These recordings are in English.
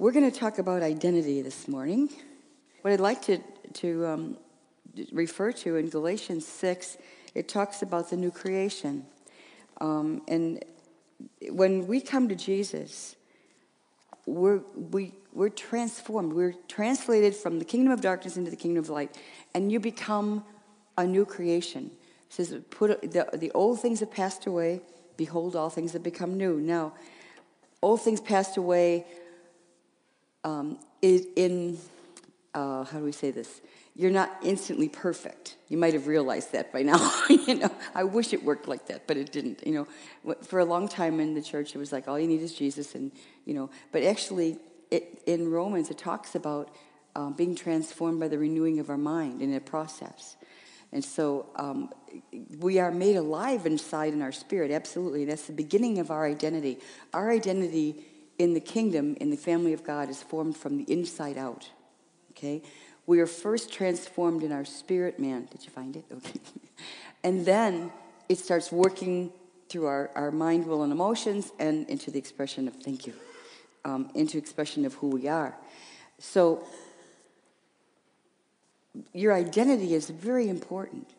we're going to talk about identity this morning. What I'd like to, to um, refer to in Galatians 6, it talks about the new creation. Um, and when we come to Jesus, we're, we, we're transformed. We're translated from the kingdom of darkness into the kingdom of light, and you become a new creation. It says, put, the, the old things have passed away. Behold, all things have become new. Now, old things passed away um, in, uh, how do we say this? You're not instantly perfect. You might have realized that by now. you know, I wish it worked like that, but it didn't. You know, for a long time in the church, it was like all you need is Jesus, and you know. But actually, it, in Romans, it talks about um, being transformed by the renewing of our mind in a process. And so um, we are made alive inside in our spirit, absolutely. That's the beginning of our identity. Our identity in the kingdom, in the family of God, is formed from the inside out. Okay? We are first transformed in our spirit man. Did you find it? Okay. and then it starts working through our, our mind, will, and emotions and into the expression of thank you, um, into expression of who we are. So your identity is very important.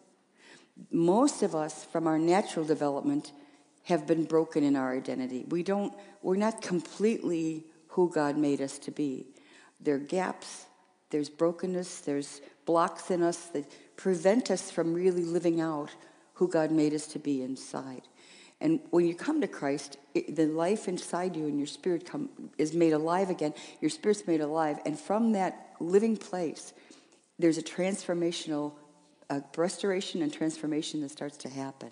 Most of us, from our natural development, have been broken in our identity. We don't, we're not completely who God made us to be. There are gaps, there's brokenness, there's blocks in us that prevent us from really living out who God made us to be inside. And when you come to Christ, it, the life inside you and your spirit come, is made alive again. Your spirit's made alive. And from that living place, there's a transformational uh, restoration and transformation that starts to happen.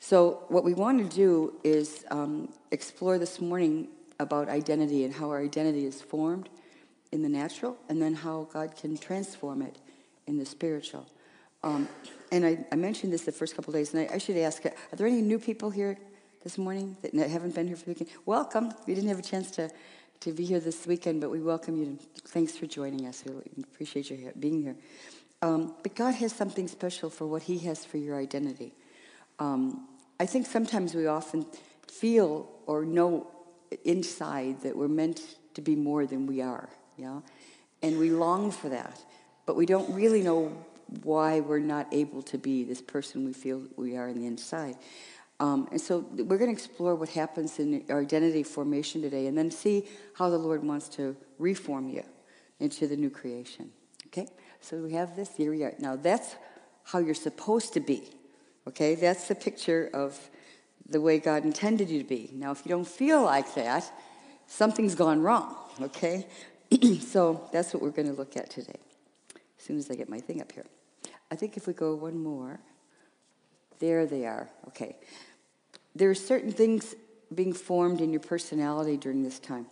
So, what we want to do is um, explore this morning about identity and how our identity is formed in the natural, and then how God can transform it in the spiritual. Um, and I, I, mentioned this the first couple days, and I, I, should ask: Are there any new people here this morning that haven't been here for the weekend? Welcome. We didn't have a chance to to be here this weekend, but we welcome you. Thanks for joining us. We appreciate you being here. Um, but God has something special for what He has for your identity. Um, I think sometimes we often feel or know inside that we're meant to be more than we are, yeah? And we long for that, but we don't really know why we're not able to be this person we feel we are in the inside. Um, and so we're going to explore what happens in our identity formation today and then see how the Lord wants to reform you into the new creation. Okay? So we have this. Here we are. Now that's how you're supposed to be. Okay? That's the picture of the way God intended you to be. Now, if you don't feel like that, something's gone wrong. Okay? so that's what we're going to look at today. As soon as I get my thing up here. I think if we go one more. There they are. Okay. There are certain things being formed in your personality during this time.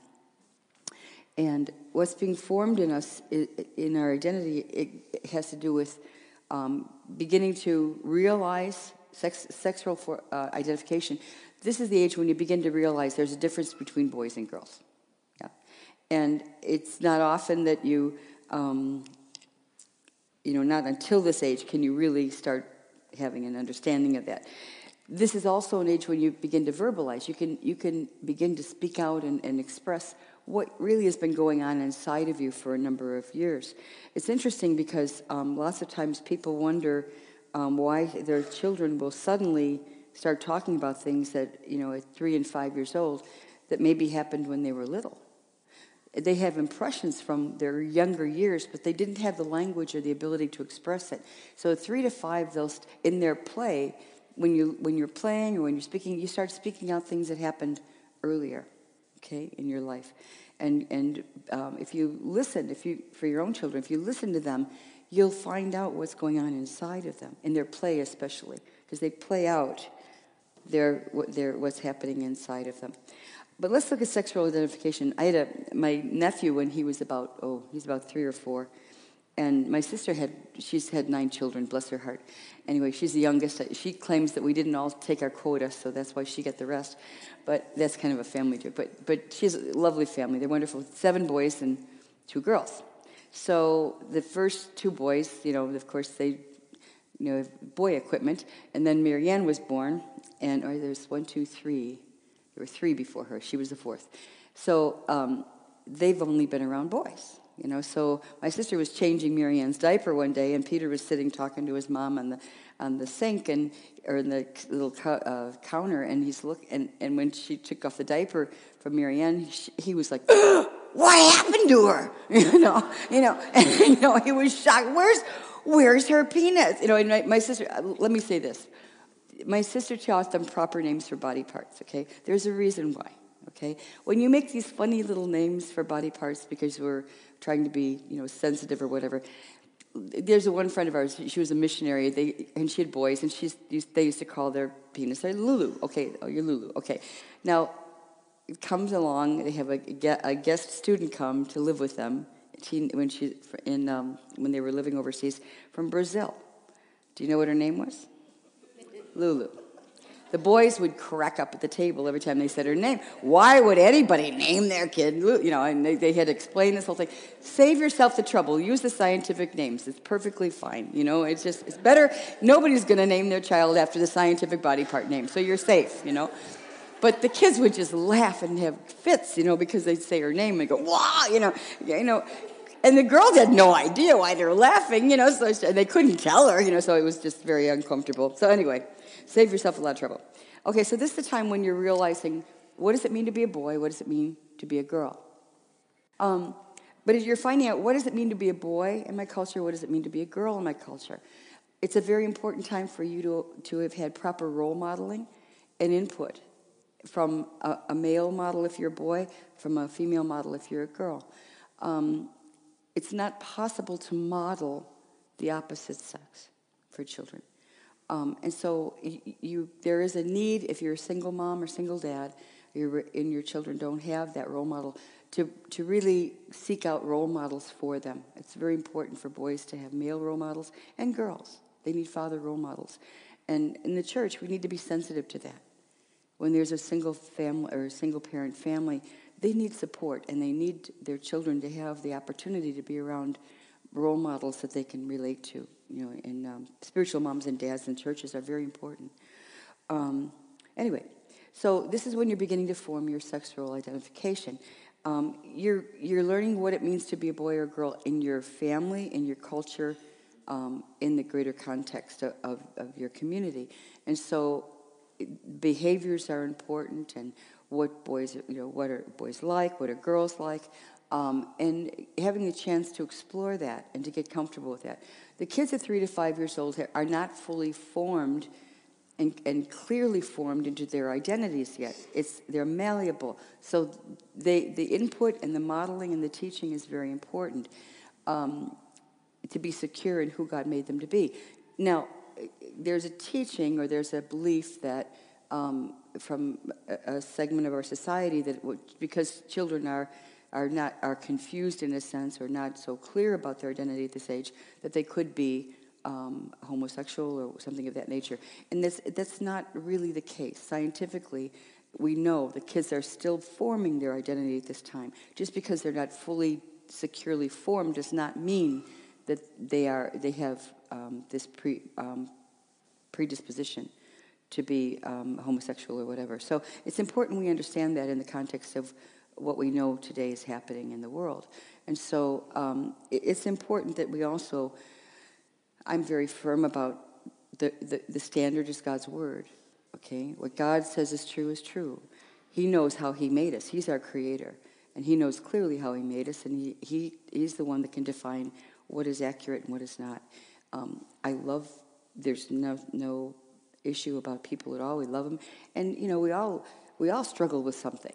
And what's being formed in us, in our identity, it has to do with um, beginning to realize sex, sexual for, uh, identification. This is the age when you begin to realize there's a difference between boys and girls. Yeah. And it's not often that you, um, you know, not until this age can you really start having an understanding of that. This is also an age when you begin to verbalize. You can, you can begin to speak out and, and express what really has been going on inside of you for a number of years. It's interesting because um, lots of times people wonder um, why their children will suddenly start talking about things that, you know, at three and five years old that maybe happened when they were little they have impressions from their younger years, but they didn't have the language or the ability to express it. So three to five, they'll st- in their play, when you when you're playing or when you're speaking, you start speaking out things that happened earlier, okay, in your life. And and um, if you listen, if you for your own children, if you listen to them, you'll find out what's going on inside of them in their play, especially because they play out their, their what's happening inside of them. But let's look at sexual identification. I had a, my nephew when he was about, oh, he's about three or four. And my sister had, she's had nine children, bless her heart. Anyway, she's the youngest. She claims that we didn't all take our quota, so that's why she got the rest. But that's kind of a family joke. But, but she's a lovely family. They're wonderful. Seven boys and two girls. So the first two boys, you know, of course, they, you know, boy equipment. And then Marianne was born, and or there's one, two, three. There were three before her. She was the fourth. So um, they've only been around boys. You know, so my sister was changing Marianne's diaper one day, and Peter was sitting talking to his mom on the on the sink and or in the little uh, counter, and he's look and, and when she took off the diaper from Marianne, he, he was like, "What happened to her?" You know, you know, and you know he was shocked. Where's where's her penis? You know, my, my sister. Uh, let me say this: my sister taught them proper names for body parts. Okay, there's a reason why. Okay, when you make these funny little names for body parts because we're trying to be, you know, sensitive or whatever. There's a one friend of ours. She was a missionary, they, and she had boys, and she's they used to call their penis their Lulu. Okay, oh, you're Lulu. Okay, now it comes along. They have a, a guest student come to live with them. She, when she in um, when they were living overseas from Brazil. Do you know what her name was? Lulu. The boys would crack up at the table every time they said her name. Why would anybody name their kid? You know, and they, they had to explain this whole thing. Save yourself the trouble. Use the scientific names. It's perfectly fine. You know, it's just, it's better. Nobody's going to name their child after the scientific body part name, so you're safe, you know. But the kids would just laugh and have fits, you know, because they'd say her name and go, wow, you know, you know. And the girls had no idea why they were laughing, you know, so they couldn't tell her, you know, so it was just very uncomfortable. So anyway, Save yourself a lot of trouble. Okay, so this is the time when you're realizing what does it mean to be a boy? What does it mean to be a girl? Um, but as you're finding out what does it mean to be a boy in my culture, what does it mean to be a girl in my culture, it's a very important time for you to, to have had proper role modeling and input from a, a male model if you're a boy, from a female model if you're a girl. Um, it's not possible to model the opposite sex for children. Um, and so you, you, there is a need if you're a single mom or single dad, and your children don't have that role model, to, to really seek out role models for them. It's very important for boys to have male role models and girls. They need father role models. And in the church, we need to be sensitive to that. When there's a single family or a single parent family, they need support and they need their children to have the opportunity to be around role models that they can relate to. You know, and um, spiritual moms and dads in churches are very important. Um, anyway, so this is when you're beginning to form your sexual identification. Um, you're you're learning what it means to be a boy or girl in your family, in your culture, um, in the greater context of, of, of your community, and so behaviors are important and what boys you know what are boys like, what are girls like. Um, and having a chance to explore that and to get comfortable with that. The kids at three to five years old are not fully formed and, and clearly formed into their identities yet. It's, they're malleable. So they, the input and the modeling and the teaching is very important um, to be secure in who God made them to be. Now, there's a teaching or there's a belief that um, from a, a segment of our society that because children are are not are confused in a sense or not so clear about their identity at this age that they could be um, homosexual or something of that nature. And this, that's not really the case. Scientifically, we know the kids are still forming their identity at this time. Just because they're not fully securely formed does not mean that they are they have um, this pre, um, predisposition to be um, homosexual or whatever. So it's important we understand that in the context of what we know today is happening in the world. And so um, it's important that we also, I'm very firm about the, the, the standard is God's word. Okay? What God says is true is true. He knows how He made us, He's our creator. And He knows clearly how He made us, and He, he He's the one that can define what is accurate and what is not. Um, I love, there's no, no issue about people at all. We love them. And, you know, we all, we all struggle with something.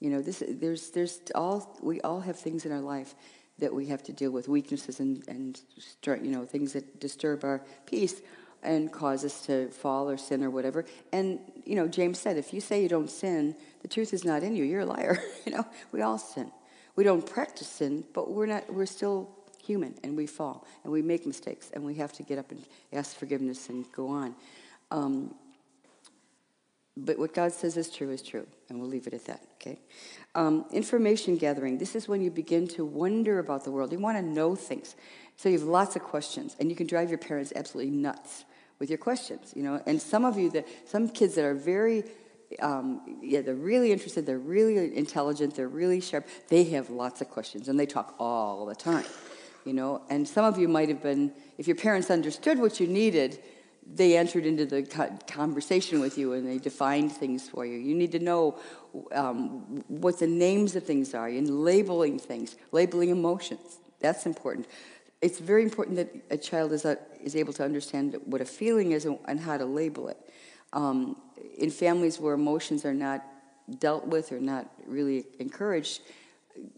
You know, this, there's, there's all, we all have things in our life that we have to deal with, weaknesses and, and you know, things that disturb our peace and cause us to fall or sin or whatever. And, you know, James said, if you say you don't sin, the truth is not in you. You're a liar. you know, we all sin. We don't practice sin, but we're not, we're still human and we fall and we make mistakes and we have to get up and ask forgiveness and go on. Um, but what God says is true is true, and we'll leave it at that, okay? Um, information gathering. This is when you begin to wonder about the world. You want to know things. So you have lots of questions, and you can drive your parents absolutely nuts with your questions, you know? And some of you, that some kids that are very um, yeah, they're really interested, they're really intelligent, they're really sharp. They have lots of questions and they talk all the time, you know. And some of you might have been, if your parents understood what you needed, they entered into the conversation with you and they defined things for you. You need to know um, what the names of things are and labeling things, labeling emotions. That's important. It's very important that a child is, a, is able to understand what a feeling is and, and how to label it. Um, in families where emotions are not dealt with or not really encouraged,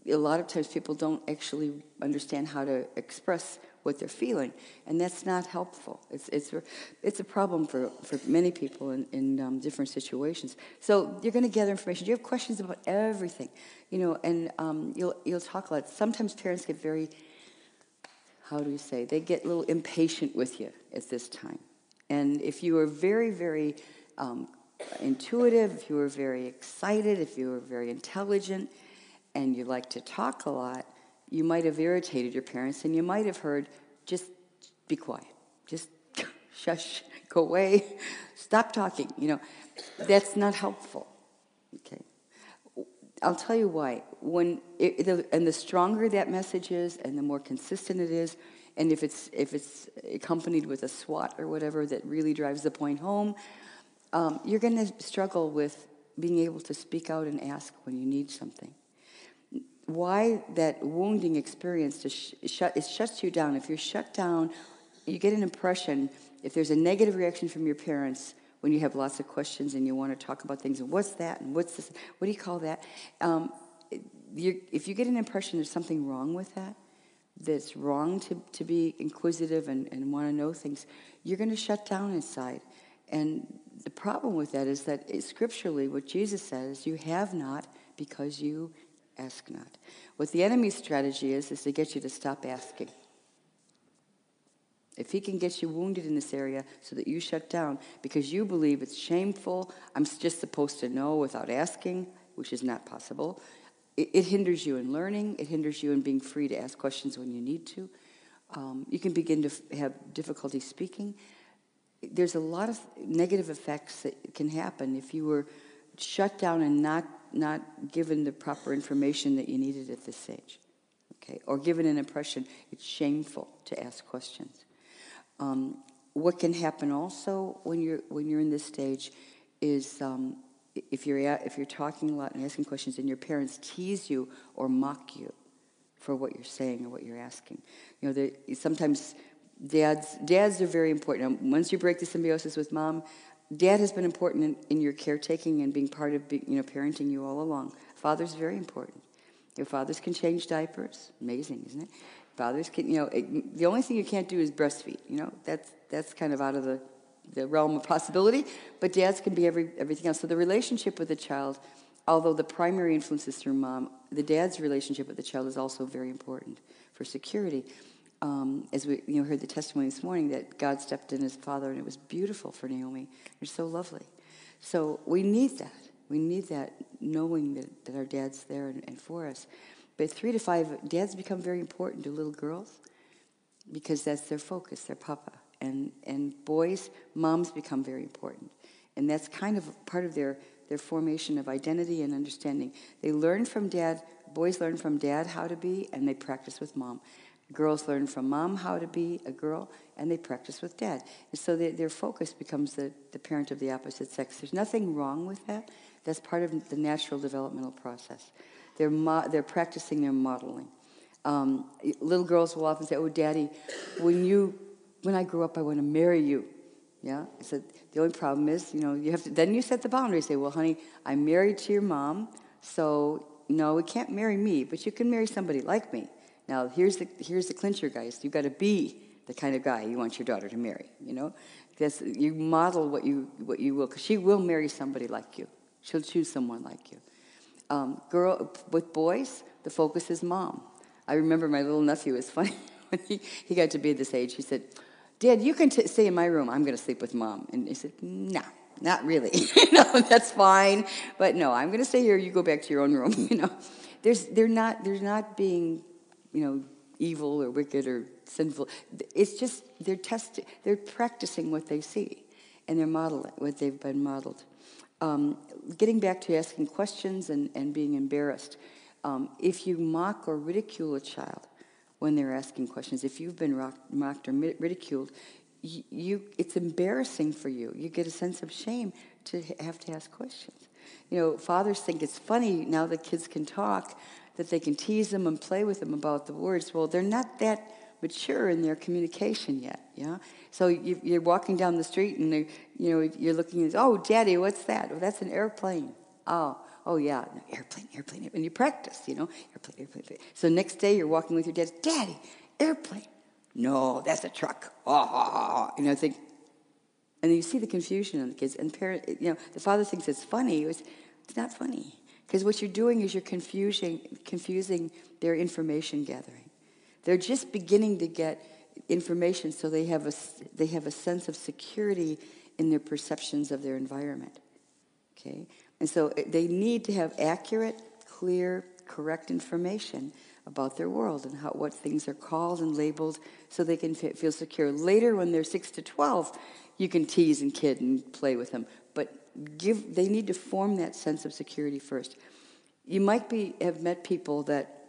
a lot of times people don't actually understand how to express what they're feeling, and that's not helpful. It's, it's, it's a problem for, for many people in, in um, different situations. So you're going to gather information. You have questions about everything, you know, and um, you'll, you'll talk a lot. Sometimes parents get very, how do you say, they get a little impatient with you at this time. And if you are very, very um, intuitive, if you were very excited, if you were very intelligent, and you like to talk a lot, you might have irritated your parents and you might have heard, just be quiet, just shush, go away, stop talking. You know, that's not helpful. Okay. I'll tell you why. When it, and the stronger that message is, and the more consistent it is, and if it's if it's accompanied with a SWAT or whatever that really drives the point home, um, you're going to struggle with being able to speak out and ask when you need something why that wounding experience sh- shut, it shuts you down. If you're shut down, you get an impression, if there's a negative reaction from your parents when you have lots of questions and you want to talk about things, and what's that, and what's this, what do you call that? Um, if you get an impression there's something wrong with that, that's wrong to, to be inquisitive and, and want to know things, you're going to shut down inside. And the problem with that is that scripturally, what Jesus says, you have not because you ask not. What the enemy's strategy is, is to get you to stop asking. If he can get you wounded in this area so that you shut down because you believe it's shameful, I'm just supposed to know without asking, which is not possible, it, it hinders you in learning, it hinders you in being free to ask questions when you need to. Um, you can begin to f- have difficulty speaking. There's a lot of negative effects that can happen if you were shut down and not not given the proper information that you needed at this age, okay, or given an impression it's shameful to ask questions. Um, what can happen also when you're when you're in this stage is um, if you're at, if you're talking a lot and asking questions, and your parents tease you or mock you for what you're saying or what you're asking. You know, sometimes dads dads are very important. Once you break the symbiosis with mom, Dad has been important in, in your caretaking and being part of you know parenting you all along. Father's very important. Your fathers can change diapers. Amazing, isn't it? Fathers can, you know, it, the only thing you can't do is breastfeed. You know, that's that's kind of out of the, the realm of possibility. But dads can be every everything else. So the relationship with the child, although the primary influence is through mom, the dad's relationship with the child is also very important for security um, as we you know, heard the testimony this morning, that God stepped in as father, and it was beautiful for Naomi. Was so lovely. So we need that. We need that knowing that, that our dad's there and, and for us. But three to five, dads become very important to little girls because that's their focus, their papa. And, and boys, moms become very important. And that's kind of part of their, their formation of identity and understanding. They learn from dad, boys learn from dad how to be, and they practice with mom. Girls learn from mom how to be a girl, and they practice with dad. And so they, their focus becomes the, the parent of the opposite sex. There's nothing wrong with that. That's part of the natural developmental process. They're, mo- they're practicing their modeling. Um, little girls will often say, "Oh, Daddy, when you, when I grow up, I want to marry you." Yeah, I said the only problem is, you know, you have to. Then you set the boundary. Say, "Well, honey, I'm married to your mom, so no, we can't marry me, but you can marry somebody like me." Now, here's the, here's the clincher, guys. You've got to be the kind of guy you want your daughter to marry, you know? That's, you model what you, what you will, because she will marry somebody like you. She'll choose someone like you. Um, girl, with boys, the focus is mom. I remember my little nephew was funny when he, he got to be this age. He said, Dad, you can t- stay in my room. I'm going to sleep with mom. And he said, No, not really. no, that's fine. But no, I'm going to stay here. You go back to your own room. you know, there's, they're not, they're not being you know, evil or wicked or sinful. It's just they're testing, they're practicing what they see, and they're modeling what they've been modeled. Um, getting back to asking questions and, and being embarrassed. Um, if you mock or ridicule a child when they're asking questions, if you've been rocked, mocked or ridiculed, you, you, it's embarrassing for you. You get a sense of shame to have to ask questions. You know, fathers think it's funny now that kids can talk, that they can tease them and play with them about the words. Well, they're not that mature in their communication yet. Yeah. So you, are walking down the street and you know you're looking at oh, daddy, what's that? Well, that's an airplane. Oh, oh yeah, airplane, airplane, and you practice. You know, airplane, airplane, airplane. So next day you're walking with your dad. Daddy, airplane. No, that's a truck. Oh, you know, think. And you see the confusion in the kids, and parent, you know, the father thinks it's funny. It's not funny because what you're doing is you're confusing, confusing their information gathering. They're just beginning to get information so they have a, they have a sense of security in their perceptions of their environment. Okay? And so eh, they need to have accurate, clear, correct information about their world and how, what things are called and labeled so they can feel secure. Later, when they're 6 to 12, you can tease and kid and play with them. Give, they need to form that sense of security first. You might be, have met people that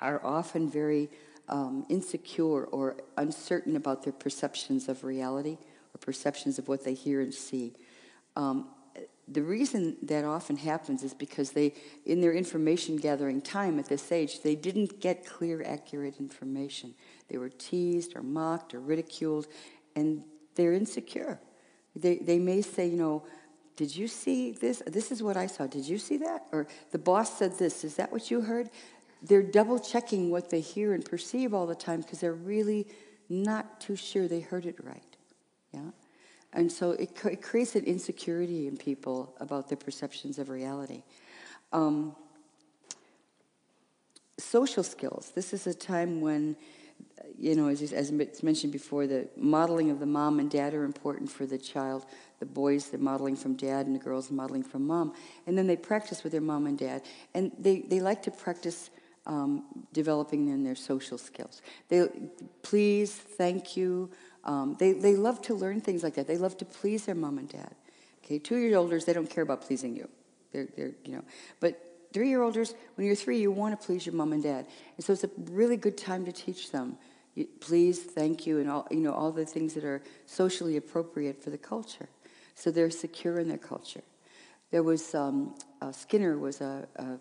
are often very um, insecure or uncertain about their perceptions of reality or perceptions of what they hear and see. Um, the reason that often happens is because they, in their information gathering time at this age, they didn't get clear, accurate information. They were teased or mocked or ridiculed, and they're insecure. They, they may say, you know, did you see this? This is what I saw. Did you see that? Or the boss said this. Is that what you heard? they're double checking what they hear and perceive all the time because they're really not too sure they heard it right. Yeah? And so it, it creates an insecurity in people about their perceptions of reality. Um, social skills. This is a time when, you know, as, as mentioned before, the modeling of the mom and dad are important for the child. The boys, they're modeling from dad, and the girls modeling from mom. And then they practice with their mom and dad. And they, they like to practice um, developing in their social skills. They please, thank you. Um, they, they love to learn things like that. They love to please their mom and dad. Okay, two-year-olders, they don't care about pleasing you. They're, they're, you know, but three-year-olders, when you're three, you want to please your mom and dad, and so it's a really good time to teach them. Please, thank you, and all you know all the things that are socially appropriate for the culture, so they're secure in their culture. There was um, uh, Skinner was a, a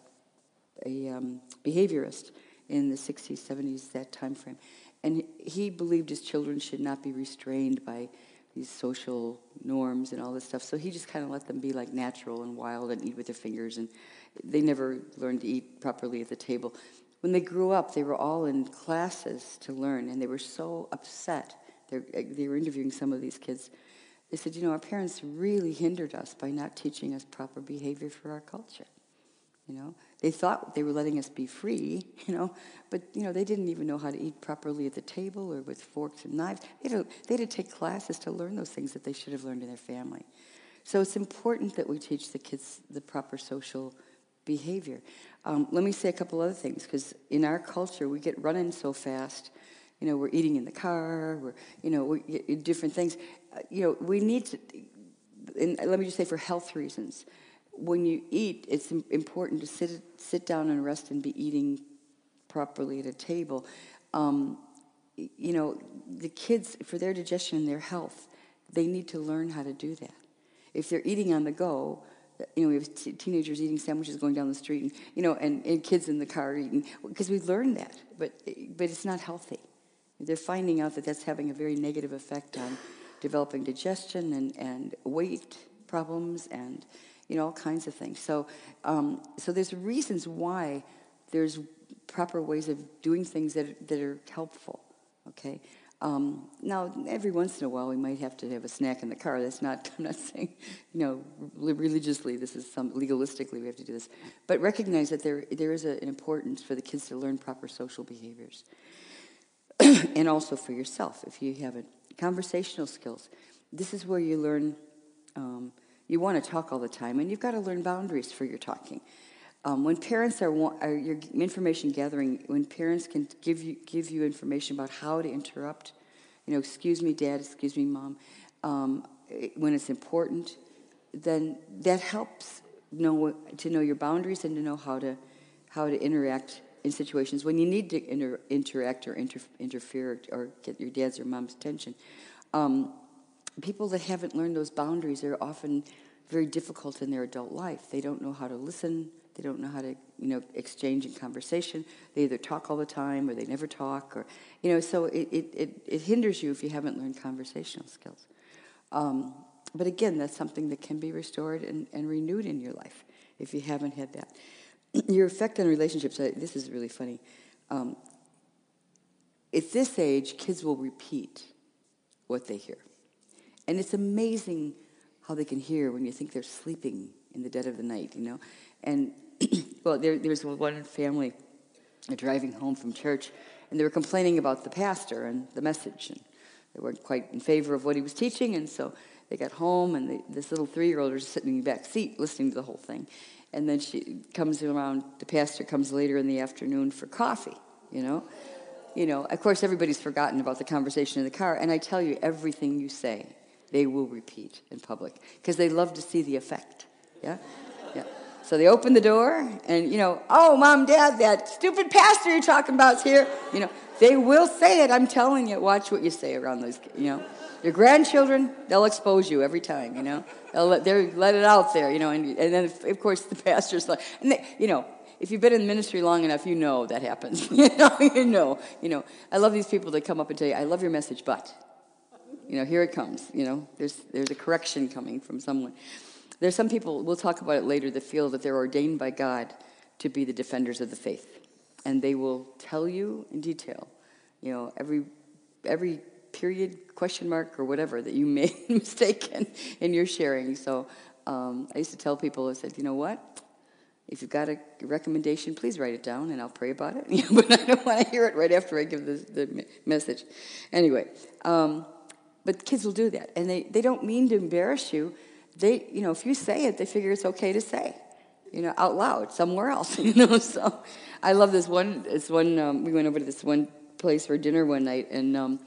a um, behaviorist in the 60s, 70s, that time frame. And he believed his children should not be restrained by these social norms and all this stuff. So he just kind of let them be like natural and wild and eat with their fingers. And they never learned to eat properly at the table. When they grew up, they were all in classes to learn, and they were so upset. They're, eh, they were interviewing some of these kids. They said, You know, our parents really hindered us by not teaching us proper behavior for our culture. You know, they thought they were letting us be free, you know, but you know they didn't even know how to eat properly at the table or with forks and knives. They had, to, they had to take classes to learn those things that they should have learned in their family. So it's important that we teach the kids the proper social behavior. Um, let me say a couple other things because in our culture we get running so fast. You know, we're eating in the car. We're you know we, different things. Uh, you know, we need to. And let me just say, for health reasons, when you eat, it's important to sit, sit down and rest and be eating properly at a table. Um, you know, the kids, for their digestion and their health, they need to learn how to do that. If they're eating on the go, you know, we have t- teenagers eating sandwiches going down the street, and you know, and, and kids in the car eating because we've learned that, but but it's not healthy. They're finding out that that's having a very negative effect on developing digestion and, and weight problems and you know, all kinds of things. So, um, so there's reasons why there's proper ways of doing things that, that are helpful, okay? Um, now, every once in a while, we might have to have a snack in the car. That's not, I'm not saying, you know, religiously, this is some, legalistically, we have to do this. But recognize that there, there is a, an importance for the kids to learn proper social behaviors. and also for yourself, if you haven't. Conversational skills. This is where you learn um, you want to talk all the time, and you've got to learn boundaries for your talking. Um, when parents are, are your information gathering, when parents can give you give you information about how to interrupt, you know, excuse me, dad, excuse me, mom, um, when it's important, then that helps know to know your boundaries and to know how to how to interact in situations when you need to inter- interact or inter- interfere or get your dad's or mom's attention. Um, people that haven't learned those boundaries are often very difficult in their adult life. They don't know how to listen. They don't know how to, you know, exchange in conversation. They either talk all the time or they never talk, or, you know, so it, it, it, hinders you if you haven't learned conversational skills. Um, but again, that's something that can be restored and, and renewed in your life if you haven't had that. your effect on relationships, this is really funny. Um, at this age, kids will repeat what they hear. And it's amazing how they can hear when you think they're sleeping in the dead of the night, you know? And, well, there, was one family driving home from church, and they were complaining about the pastor and the message. And they weren't quite in favor of what he was teaching, and so they got home, and they, this little three year old was sitting in the back seat listening to the whole thing. And then she comes around, the pastor comes later in the afternoon for coffee, you know? You know, of course, everybody's forgotten about the conversation in the car, and I tell you, everything you say, they will repeat in public because they love to see the effect. Yeah? So they open the door, and, you know, oh, mom, dad, that stupid pastor you're talking about's here. You know, they will say it. I'm telling you, watch what you say around those, you know. Your grandchildren, they'll expose you every time, you know. They'll let, they'll let it out there, you know. And, and then, of course, the pastor's like, and they, you know, if you've been in ministry long enough, you know that happens. you know, you know, you know. I love these people that come up and tell you, I love your message, but, you know, here it comes. You know, there's, there's a correction coming from someone. There's some people, we'll talk about it later, that feel that they're ordained by God to be the defenders of the faith. And they will tell you in detail, you know, every, every period, question mark, or whatever that you made a mistake in, your sharing. So um, I used to tell people, I said, you know what? If you've got a recommendation, please write it down and I'll pray about it. but I don't want to hear it right after I give the, the message. Anyway, um, but kids will do that. And they, they don't mean to embarrass you. They, you know, if you say it, they figure it's okay to say, you know, out loud somewhere else, you know. So I love this one. This one, um, we went over to this one place for dinner one night and um,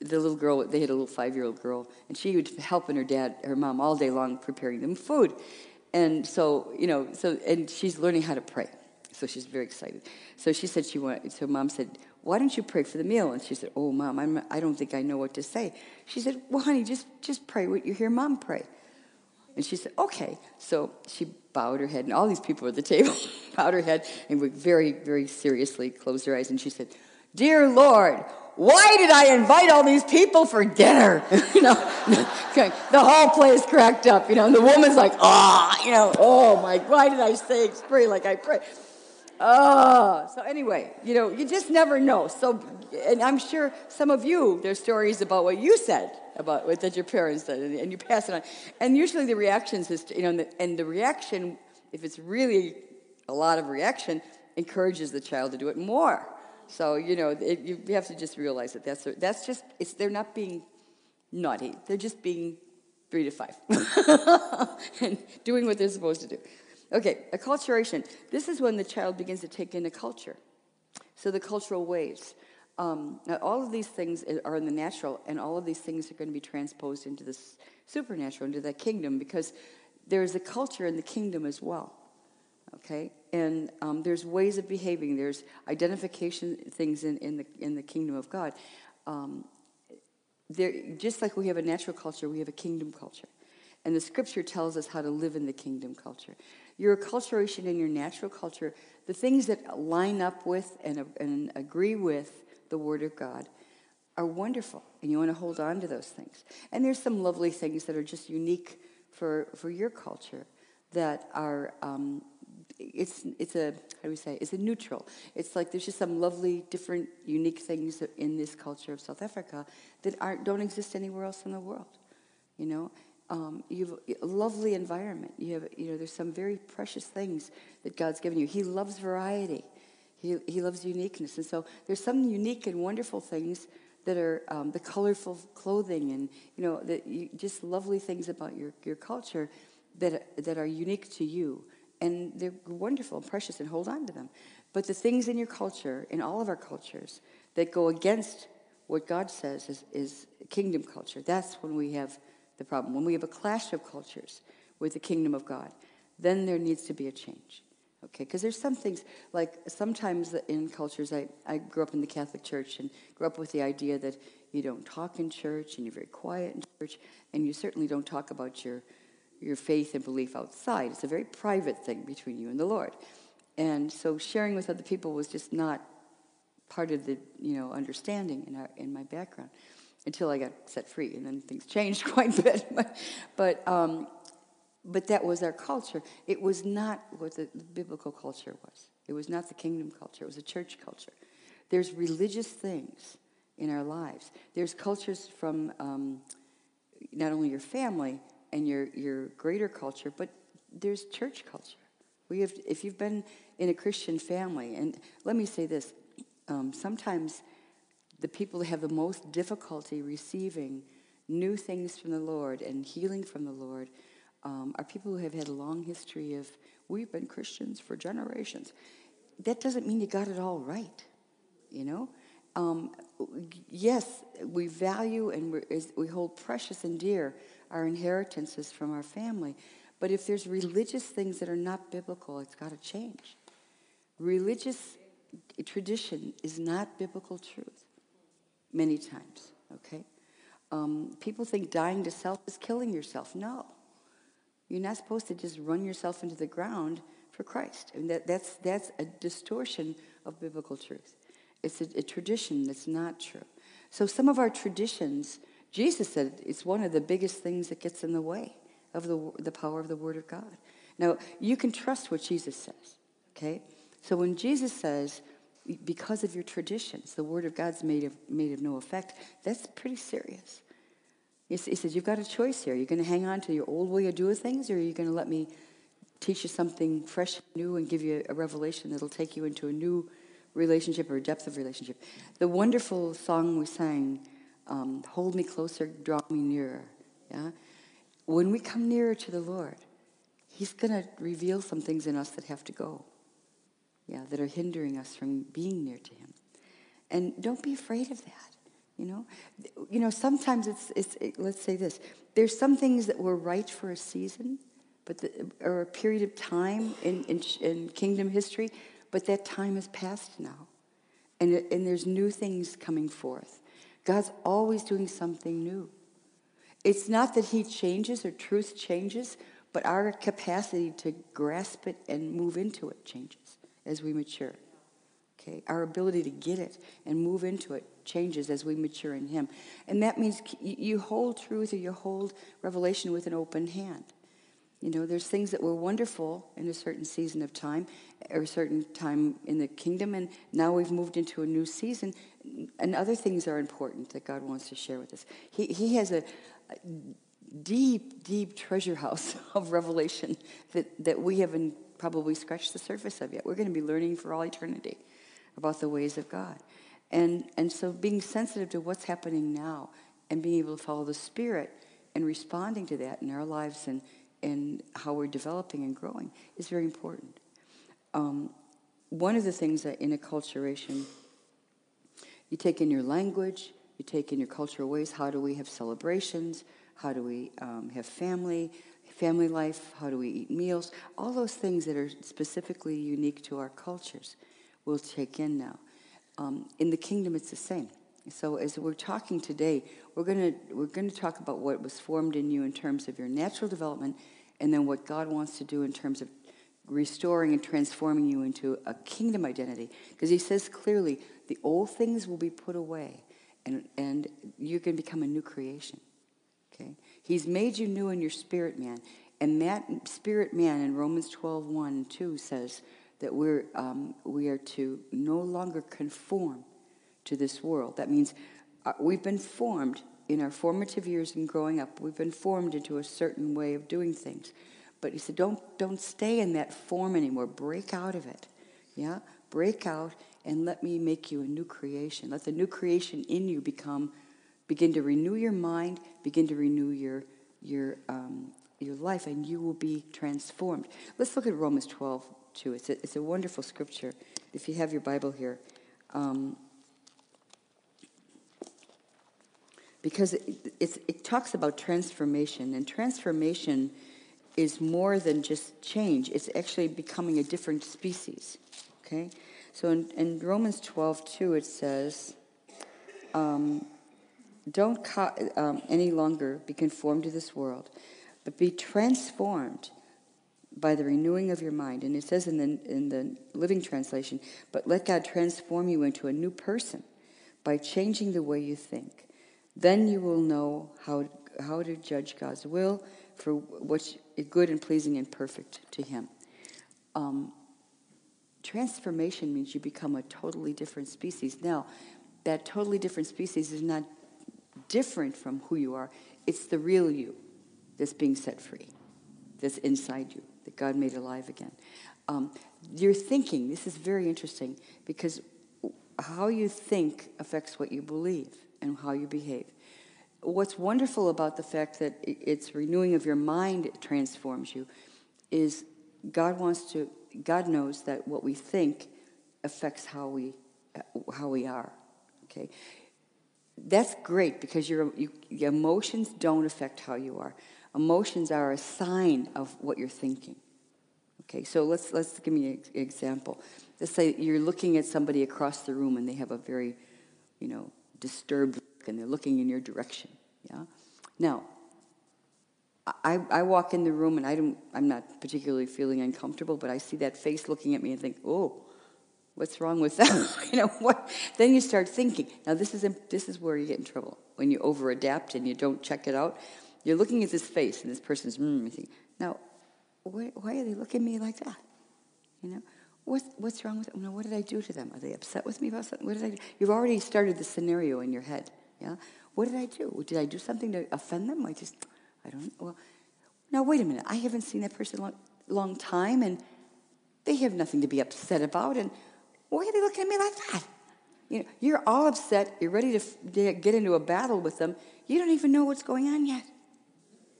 the little girl, they had a little five year old girl, and she was helping her dad, her mom, all day long preparing them food. And so, you know, so, and she's learning how to pray. So she's very excited. So she said she wanted, so mom said, why don't you pray for the meal? And she said, oh, mom, I'm, I don't think I know what to say. She said, well, honey, just, just pray what you hear mom pray. And she said, okay. So she bowed her head, and all these people at the table bowed her head and would very, very seriously close her eyes. And she said, Dear Lord, why did I invite all these people for dinner? you know, the whole place cracked up, you know, and the woman's like, ah, oh, you know, oh my, why did I say pray like I pray? Oh, so anyway, you know, you just never know. So, and I'm sure some of you, there's stories about what you said about what that your parents said, and, and you pass it on. And usually the reactions is, you know, and the, and the reaction, if it's really a lot of reaction, encourages the child to do it more. So you know, it, you have to just realize that that's that's just it's they're not being naughty. They're just being three to five and doing what they're supposed to do. Okay, acculturation. This is when the child begins to take in a culture. So the cultural ways. Um, now, all of these things are in the natural, and all of these things are going to be transposed into the supernatural, into that kingdom, because there's a culture in the kingdom as well. Okay, and um, there's ways of behaving. There's identification things in, in the in the kingdom of God. Um, there, just like we have a natural culture, we have a kingdom culture, and the Scripture tells us how to live in the kingdom culture. Your acculturation and your natural culture, the things that line up with and, and agree with the Word of God, are wonderful, and you want to hold on to those things. And there's some lovely things that are just unique for for your culture that are um, it's it's a how do we say it's a neutral. It's like there's just some lovely, different, unique things in this culture of South Africa that aren't don't exist anywhere else in the world. You know, um, you have a lovely environment. You have you know there's some very precious things that God's given you. He loves variety. He he loves uniqueness, and so there's some unique and wonderful things that are um, the colorful clothing and you know that you, just lovely things about your your culture that that are unique to you and they're wonderful and precious and hold on to them. But the things in your culture, in all of our cultures, that go against what God says is, is kingdom culture, that's when we have the problem. When we have a clash of cultures, with the kingdom of God, then there needs to be a change. Okay, because there's some things, like sometimes in cultures, I, I grew up in the Catholic Church and grew up with the idea that you don't talk in church and you're very quiet in church, and you certainly don't talk about your, your faith and belief outside. It's a very private thing between you and the Lord. And so sharing with other people was just not part of the you know understanding in, our, in my background until I got set free, and then things changed quite a bit. but but, um, but that was our culture. It was not what the, the biblical culture was. It was not the kingdom culture. It was a church culture. There's religious things in our lives. There's cultures from um, not only your family and your your greater culture, but there's church culture. We have, if you've been in a Christian family, and let me say this: um, sometimes the people have the most difficulty receiving new things from the Lord and healing from the Lord um, are people who have had a long history of, we've been Christians for generations. That doesn't mean you got it all right, you know? Um, yes, we value and we hold precious and dear our inheritances from our family, but if there's religious things that are not biblical, it's got to change. Religious tradition is not biblical truth many times, okay? Um, people think dying to self is killing yourself. No. You're not supposed to just run yourself into the ground for Christ. I mean, that, that's, that's a distortion of biblical truth. It's a, a tradition that's not true. So some of our traditions, Jesus said it's one of the biggest things that gets in the way of the, the power of the Word of God. Now, you can trust what Jesus says, okay? So when Jesus says, because of your traditions, the word of God's made of, made of no effect, that's pretty serious. He says, You've got a choice here. You're going to hang on to your old way of doing things, or are you going to let me teach you something fresh, new, and give you a revelation that'll take you into a new relationship or a depth of relationship? The wonderful song we sang, um, Hold Me Closer, Draw Me Nearer. Yeah? When we come nearer to the Lord, He's going to reveal some things in us that have to go yeah, that are hindering us from being near to Him. And don't be afraid of that. You know, you know. Sometimes it's, it's it, let's say this. There's some things that were right for a season, but the, or a period of time in, in, in kingdom history, but that time has passed now, and and there's new things coming forth. God's always doing something new. It's not that He changes or truth changes, but our capacity to grasp it and move into it changes as we mature. Okay? Our ability to get it and move into it changes as we mature in Him. And that means you hold truth or you hold revelation with an open hand. You know, there's things that were wonderful in a certain season of time or a certain time in the kingdom, and now we've moved into a new season, and other things are important that God wants to share with us. He, he has a, a deep, deep treasure house of revelation that, that we haven't probably scratched the surface of yet. We're going to be learning for all eternity about the ways of God. And, and so being sensitive to what's happening now and being able to follow the Spirit and responding to that in our lives and, and how we're developing and growing is very important. Um, one of the things that in acculturation, you take in your language, you take in your cultural ways. How do we have celebrations? How do we um, have family? Family life, how do we eat meals, all those things that are specifically unique to our cultures we'll take in now. Um, in the kingdom, it's the same. So as we're talking today, we're going to we're to talk about what was formed in you in terms of your natural development, and then what God wants to do in terms of restoring and transforming you into a kingdom identity. Because He says clearly, the old things will be put away, and and you can become a new creation. Okay. He's made you new in your spirit man. And that spirit man in Romans 12, 1 and 2 says that we're, um, we are to no longer conform to this world. That means uh, we've been formed in our formative years and growing up, we've been formed into a certain way of doing things. But he said, don't, don't stay in that form anymore. Break out of it. Yeah? Break out and let me make you a new creation. Let the new creation in you become Begin to renew your mind, begin to renew your, your, um, your life, and you will be transformed. Let's look at Romans 12, too. It's a, it's a wonderful scripture. If you have your Bible here. Um, because it, it talks about transformation, and transformation is more than just change. It's actually becoming a different species. Okay? So in, in Romans 12, 2, it says, um, Don't co- um, any longer be conformed to this world, but be transformed by the renewing of your mind. And it says in the, in the Living Translation, but let God transform you into a new person by changing the way you think. Then you will know how, how to judge God's will for what's good and pleasing and perfect to Him. Um, transformation means you become a totally different species. Now, that totally different species is not different from who you are, it's the real you that's being set free, that's inside you, that God made alive again. Um, your thinking, this is very interesting because how you think affects what you believe and how you behave. What's wonderful about the fact that it's renewing of your mind transforms you is God wants to God knows that what we think affects how we how we are. Okay, that's great because your, you, emotions don't affect how you are. Emotions are a sign of what you're thinking. Okay, so let's let's give me an example. Let's say you're looking at somebody across the room and they have a very, you know, disturbed look and they're looking in your direction. Yeah. Now, I, I walk in the room and I don't, I'm not particularly feeling uncomfortable, but I see that face looking at me and think, oh, what's wrong with that? you know what? Then you start thinking. Now this is this is where you get in trouble when you over adapt and you don't check it out. You're looking at this face and this person's mm, you think, now, why, why are they looking at me like that? You know, what's what's wrong with them? Now, what did I do to them? Are they upset with me about something? What did I do? You've already started the scenario in your head. Yeah. What did I do? Did I do something to offend them? I just I don't well now wait a minute, I haven't seen that person a long, long time and they have nothing to be upset about and why are they looking at me like that? You know, you're all upset, you're ready to get into a battle with them, you don't even know what's going on yet.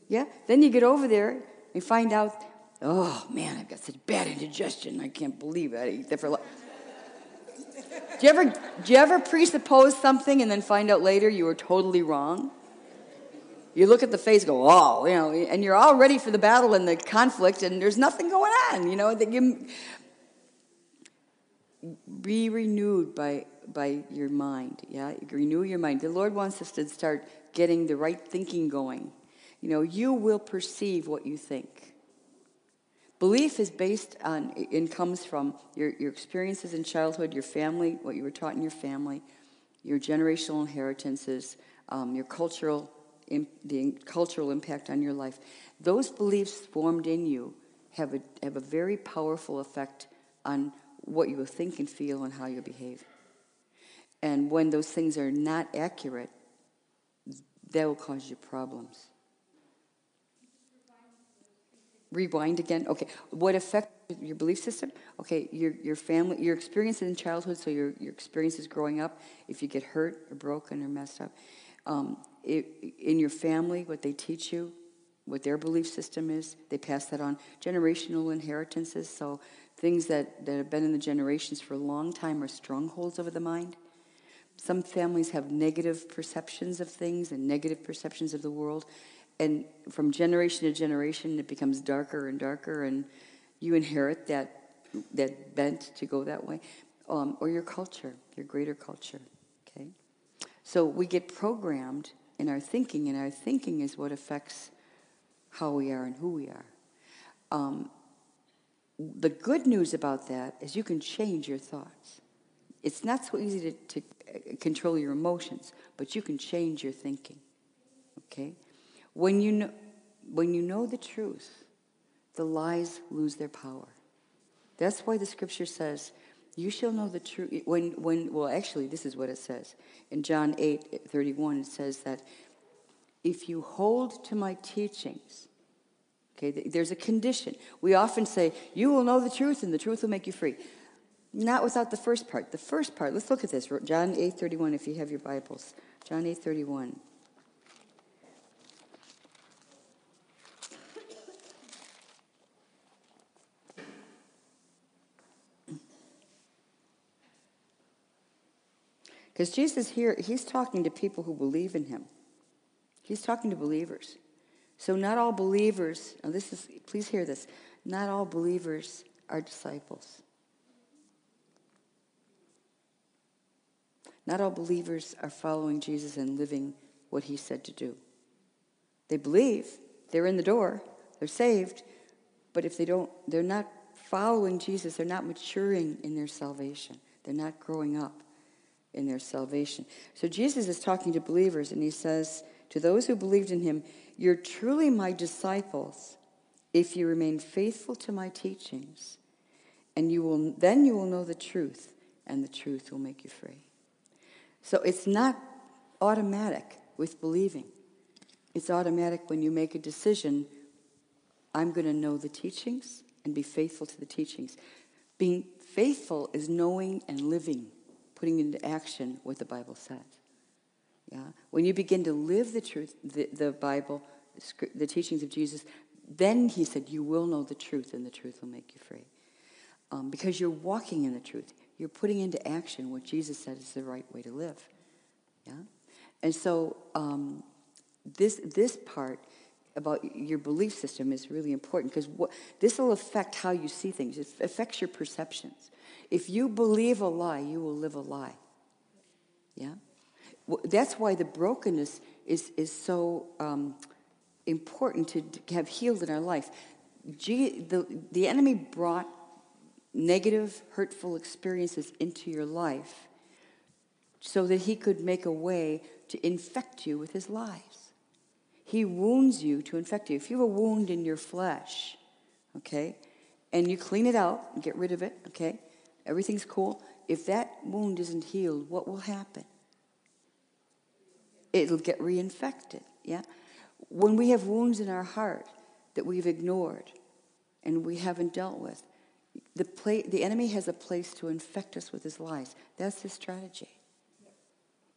Yeah? Then you get over there and find out, oh man, I've got such bad indigestion, I can't believe. I ate that for do you ever do you ever presuppose something and then find out later you were totally wrong? You look at the face, go, oh, you know, and you're all ready for the battle and the conflict, and there's nothing going on, you know. That you be renewed by by your mind. Yeah, renew your mind. The Lord wants us to start getting the right thinking going. You know, you will perceive what you think. Belief is based on and comes from your, your experiences in childhood, your family, what you were taught in your family, your generational inheritances, um, your cultural the cultural impact on your life. Those beliefs formed in you have a, have a very powerful effect on what you will think and feel and how you behave. And when those things are not accurate, that will cause you problems. Rewind again. Okay. What affects your belief system? Okay, your, your family, your experiences in childhood, so your, your experiences growing up, if you get hurt or broken or messed up, um, in your family, what they teach you, what their belief system is, they pass that on. Generational inheritances, so things that, that have been in the generations for a long time are strongholds over the mind. Some families have negative perceptions of things and negative perceptions of the world. And from generation to generation, it becomes darker and darker, and you inherit that, that bent to go that way. Um, or your culture, your greater culture. Okay? So we get programmed in our thinking, and our thinking is what affects how we are and who we are. Um, the good news about that is you can change your thoughts. It's not so easy to, to uh, control your emotions, but you can change your thinking. Okay? When you know, when you know the truth, the lies lose their power. That's why the scripture says, you shall know the truth. When, when, well, actually, this is what it says. In John 8 31, it says that if you hold to my teachings, okay, there's a condition. We often say, you will know the truth and the truth will make you free. Not without the first part. The first part, let's look at this. John 8 31, if you have your Bibles. John 8 31. Because Jesus here, he's talking to people who believe in him. He's talking to believers. So, not all believers, now this is, please hear this, not all believers are disciples. Not all believers are following Jesus and living what he said to do. They believe, they're in the door, they're saved, but if they don't, they're not following Jesus, they're not maturing in their salvation. They're not growing up in their salvation. So Jesus is talking to believers and he says, To those who believed in him, you're truly my disciples if you remain faithful to my teachings. And you will then you will know the truth, and the truth will make you free. So it's not automatic with believing. It's automatic when you make a decision, I'm going to know the teachings and be faithful to the teachings. Being faithful is knowing and living, putting into action what the Bible says. Yeah? When you begin to live the truth, the, the Bible, the teachings of Jesus, then he said, You will know the truth, and the truth will make you free. Um, because you're walking in the truth. You're putting into action what Jesus said is the right way to live. Yeah? And so um, this, this part about your belief system is really important because this will affect how you see things. It affects your perceptions. If you believe a lie, you will live a lie. Yeah? That's why the brokenness is, is so um, important to have healed in our life. G, the, the enemy brought negative, hurtful experiences into your life so that he could make a way to infect you with his lies. He wounds you to infect you. If you have a wound in your flesh, okay, and you clean it out, and get rid of it, okay, everything's cool. If that wound isn't healed, what will happen? It'll get reinfected, yeah? When we have wounds in our heart that we've ignored and we haven't dealt with, the, the enemy has a place to infect us with his lies. That's his strategy.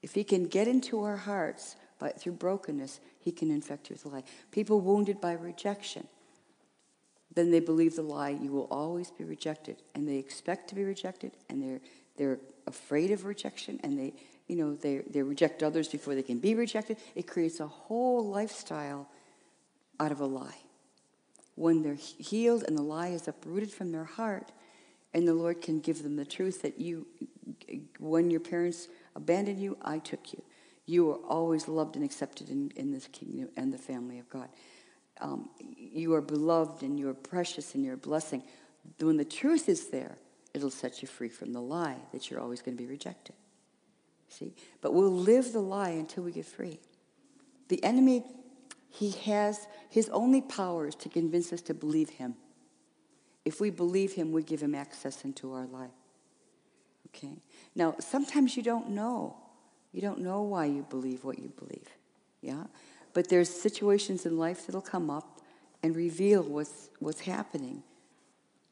If he can get into our hearts by, through brokenness, he can infect you with a lie. People wounded by rejection, then they believe the lie, you will always be rejected. And they expect to be rejected, and they're, they're afraid of rejection, and they, you know, they, they reject others before they can be rejected. It creates a whole lifestyle out of a lie. When they're healed and the lie is uprooted from their heart, and the Lord can give them the truth that you, when your parents abandoned you, I took you. You are always loved and accepted in, in this kingdom and the family of God. Um, you are beloved and you are precious and you're a blessing. When the truth is there, it'll set you free from the lie that you're always going to be rejected. See? But we'll live the lie until we get free. The enemy, he has his only power is to convince us to believe him. If we believe him, we give him access into our life. Okay? Now, sometimes you don't know. You don't know why you believe what you believe. Yeah? But there's situations in life that'll come up and reveal what's, what's happening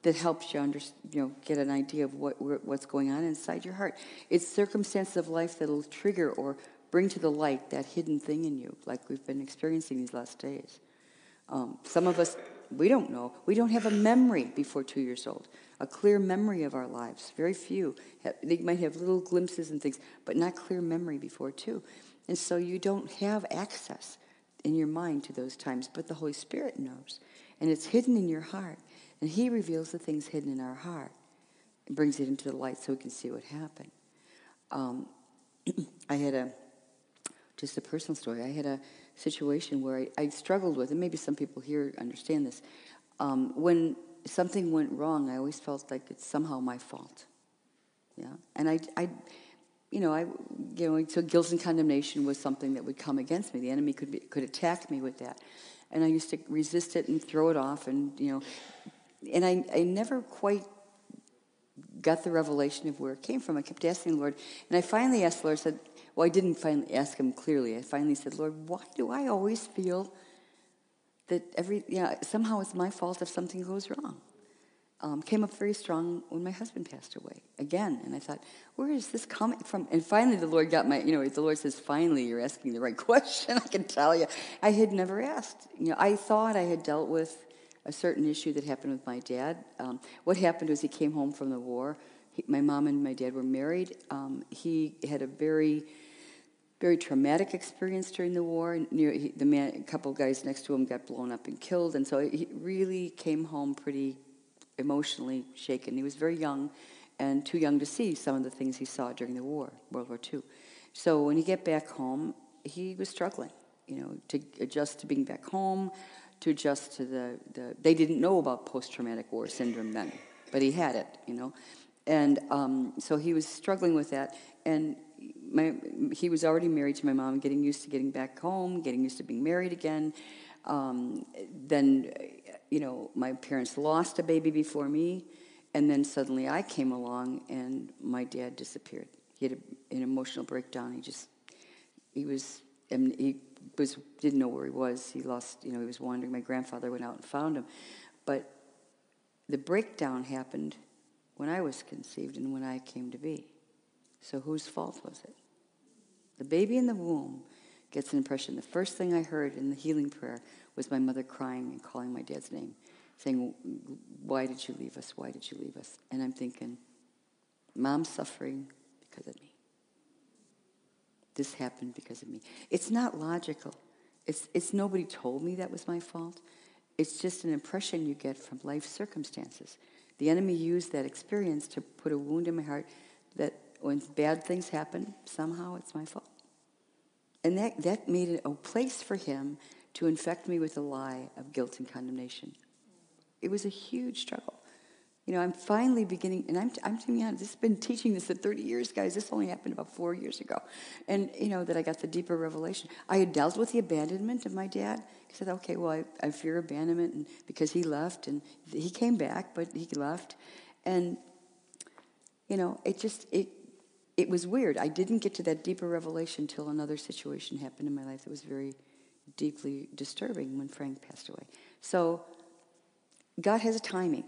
that helps you, under, you know, get an idea of what, what's going on inside your heart. It's circumstances of life that'll trigger or bring to the light that hidden thing in you, like we've been experiencing these last days. Um, some of us, we don't know. We don't have a memory before two years old, a clear memory of our lives. Very few. They might have little glimpses and things, but not clear memory before two. And so you don't have access in your mind to those times, but the Holy Spirit knows. And it's hidden in your heart. And He reveals the things hidden in our heart and brings it into the light so we can see what happened. Um, I had a, just a personal story, I had a situation where I, I struggled with, and maybe some people here understand this. Um, when something went wrong, I always felt like it's somehow my fault. Yeah, and I, I, you know, I, you know, so guilt and condemnation was something that would come against me. The enemy could be, could attack me with that, and I used to resist it and throw it off, and you know, and I, I never quite got the revelation of where it came from. I kept asking the Lord, and I finally asked the Lord, said, well, I didn't finally ask him clearly. I finally said, Lord, why do I always feel that every, yeah, somehow it's my fault if something goes wrong? Um, came up very strong when my husband passed away again. And I thought, where is this coming from? And finally, the Lord got my, you know, the Lord says, finally, you're asking the right question. I can tell you. I had never asked. You know, I thought I had dealt with a certain issue that happened with my dad. Um, what happened was he came home from the war. He, my mom and my dad were married. Um, he had a very very traumatic experience during the war. Near, he, the man, a couple guys next to him got blown up and killed, and so he really came home pretty emotionally shaken. He was very young, and too young to see some of the things he saw during the war, World War II. So when he got back home, he was struggling, you know, to adjust to being back home, to adjust to the, the they didn't know about post-traumatic war syndrome then, but he had it, you know. And um, so he was struggling with that. And my, he was already married to my mom, getting used to getting back home, getting used to being married again. Um, then, you know, my parents lost a baby before me, and then suddenly I came along, and my dad disappeared. He had a, an emotional breakdown. He just, he was, he was didn't know where he was. He lost, you know, he was wandering. My grandfather went out and found him, but the breakdown happened when I was conceived and when I came to be. So whose fault was it? The baby in the womb gets an impression. The first thing I heard in the healing prayer was my mother crying and calling my dad's name, saying, Why did you leave us? Why did you leave us? And I'm thinking, Mom's suffering because of me. This happened because of me. It's not logical. It's, it's nobody told me that was my fault. It's just an impression you get from life circumstances. The enemy used that experience to put a wound in my heart that when bad things happen, somehow it's my fault. And that, that made it a place for him to infect me with a lie of guilt and condemnation. It was a huge struggle. You know, I'm finally beginning, and I'm, I'm to be honest, this has been teaching this for 30 years, guys. This only happened about four years ago. And, you know, that I got the deeper revelation. I had dealt with the abandonment of my dad. He said, okay, well, I, I fear abandonment and because he left, and he came back, but he left. And, you know, it just, it, it was weird. I didn't get to that deeper revelation until another situation happened in my life that was very deeply disturbing when Frank passed away. So God has a timing.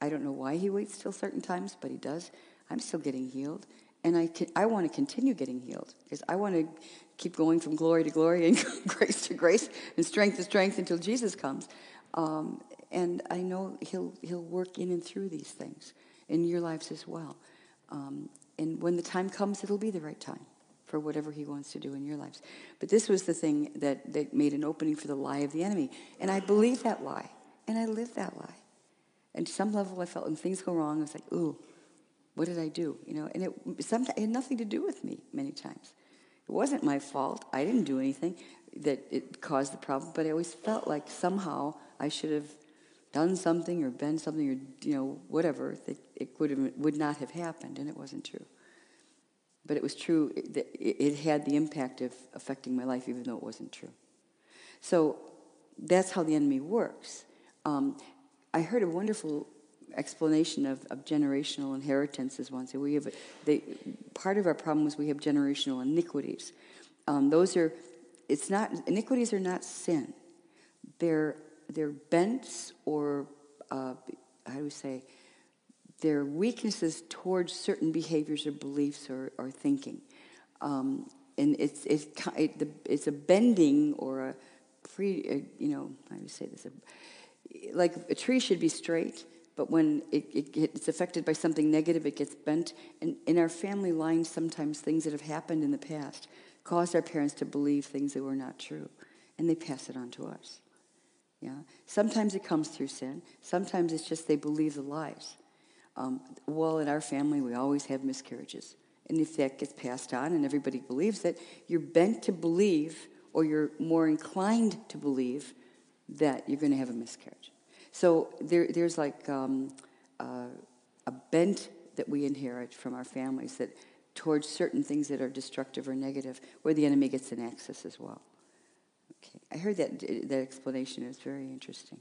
I don't know why he waits till certain times, but he does. I'm still getting healed. And I, I want to continue getting healed because I want to keep going from glory to glory and grace to grace and strength to strength until Jesus comes. Um, and I know he'll, he'll work in and through these things in your lives as well. Um, and when the time comes, it'll be the right time for whatever he wants to do in your lives. But this was the thing that, that made an opening for the lie of the enemy. And I believe that lie, and I live that lie. And some level, I felt when things go wrong, I was like, ooh, what did I do? You know, and it, sometimes, it had nothing to do with me many times. It wasn't my fault. I didn't do anything that it caused the problem, but I always felt like somehow I should have done something or been something or you know whatever that it would have, would not have happened, and it wasn't true. But it was true. It, it had the impact of affecting my life, even though it wasn't true. So that's how the enemy works. Um, I heard a wonderful explanation of, of generational inheritances once. We have part of our problem is we have generational iniquities. Um, those are it's not iniquities are not sin. They're they're bents or uh, how do we say they're weaknesses towards certain behaviors or beliefs or, or thinking. Um, and it's, it's, it's a bending or a pre, uh, you know, how do you say this? A, like a tree should be straight, but when it, it, it's affected by something negative, it gets bent. And in our family line, sometimes things that have happened in the past caused our parents to believe things that were not true, and they pass it on to us. Yeah. Sometimes it comes through sin. Sometimes it's just they believe the lies. Um, well, in our family, we always have miscarriages. And if that gets passed on and everybody believes it, you're bent to believe, or you're more inclined to believe, that you're going to have a miscarriage. So there, there's like um, uh, a bent that we inherit from our families that towards certain things that are destructive or negative, where the enemy gets an access as well. Okay, I heard that that explanation is very interesting.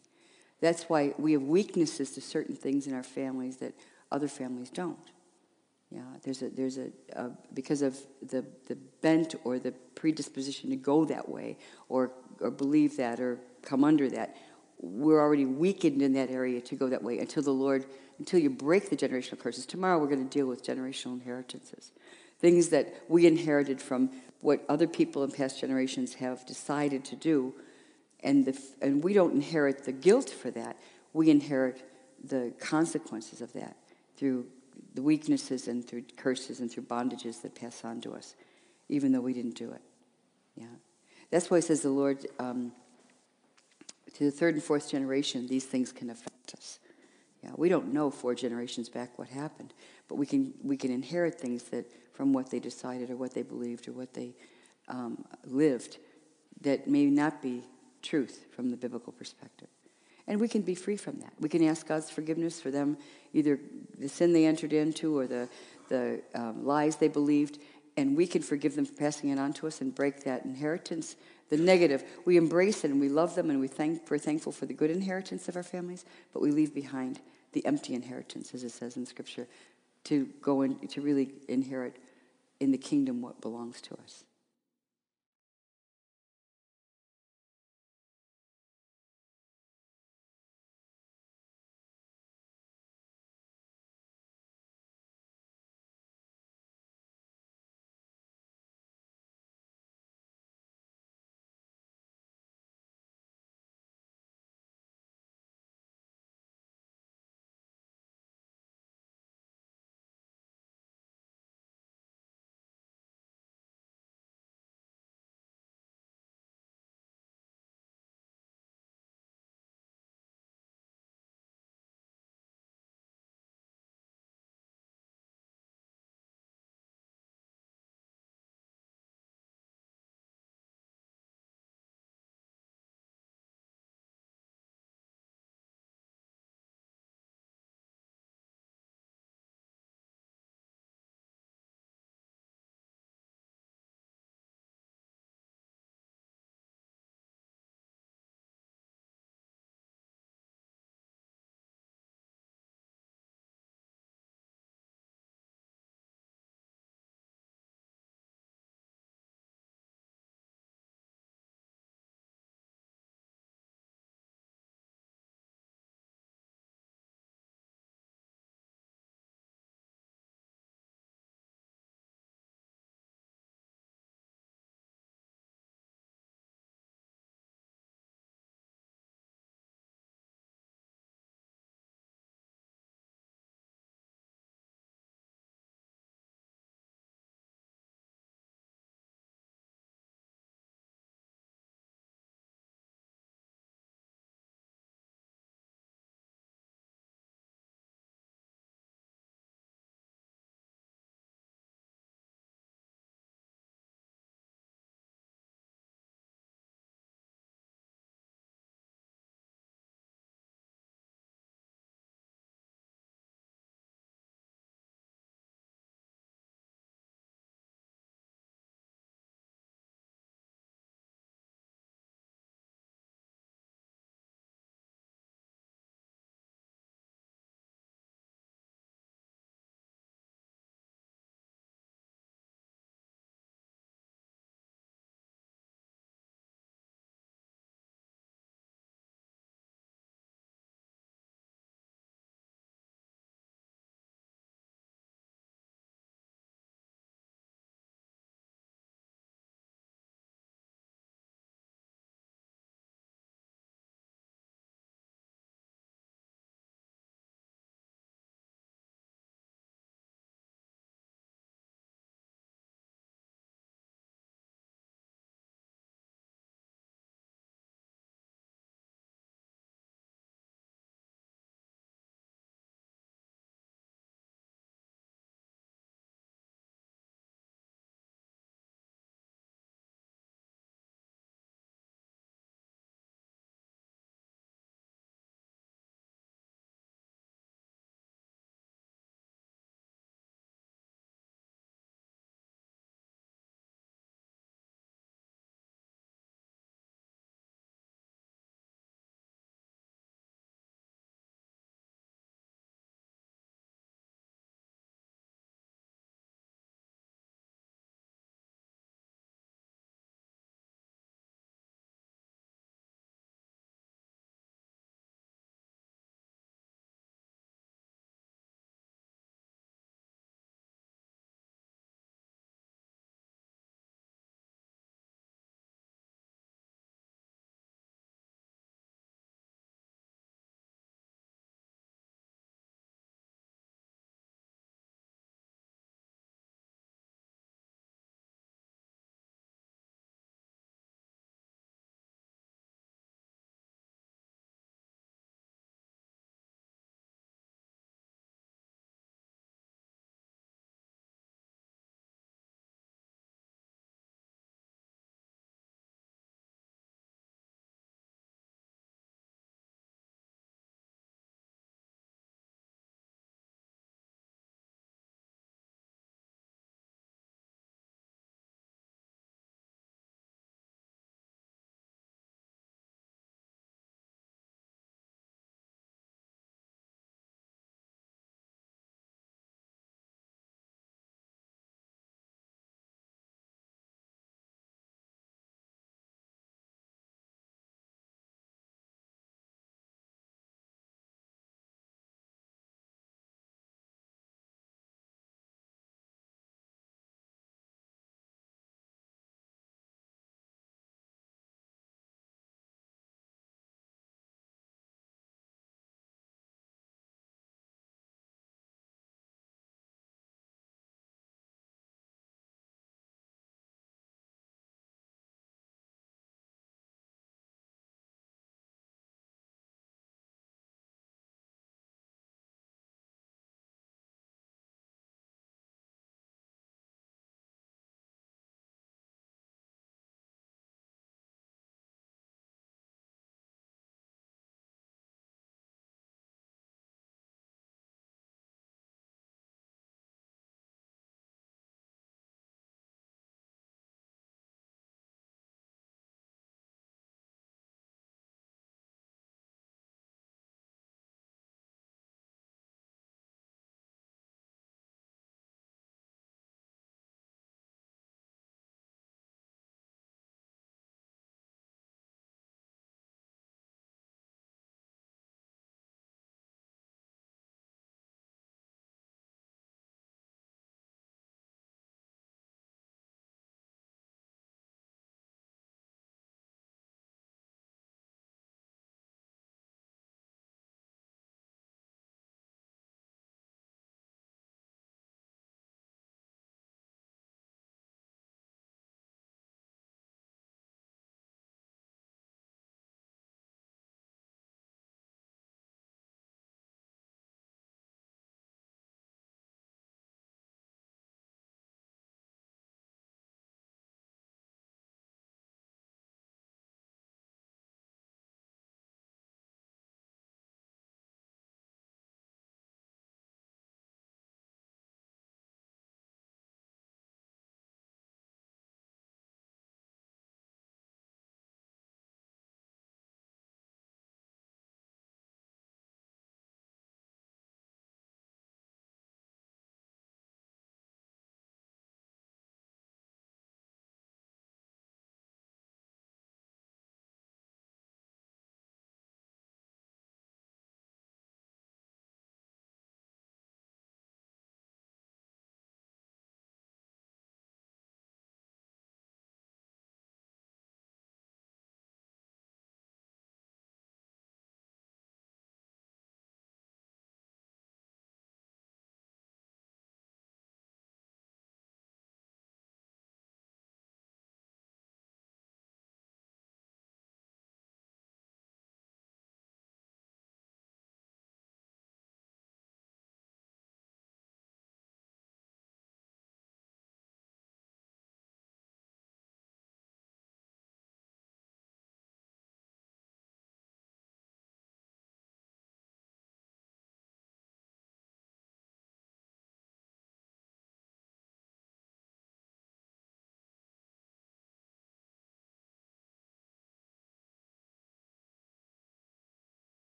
That's why we have weaknesses to certain things in our families that other families don't. Yeah, there's a there's a, a because of the the bent or the predisposition to go that way or or believe that or come under that. We're already weakened in that area to go that way until the Lord until you break the generational curses. Tomorrow we're going to deal with generational inheritances, things that we inherited from what other people in past generations have decided to do and, the, and we don't inherit the guilt for that. We inherit the consequences of that through the weaknesses and through curses and through bondages that pass on to us. even though we didn't do it. Yeah. That's why it says the Lord, um, to the third and fourth generation, these things can affect us. Yeah, we don't know four generations back what happened, but we can we can inherit things that from what they decided or what they believed or what they um, lived that may not be truth from the biblical perspective. And we can be free from that. We can ask God's forgiveness for them, either the sin they entered into or the, the um, lies they believed, and we can forgive them for passing it on to us and break that inheritance. The negative, we embrace it and we love them and we thank, we're thankful for the good inheritance of our families, but we leave behind the empty inheritance, as it says in Scripture, to go in, to really inherit in the kingdom what belongs to us.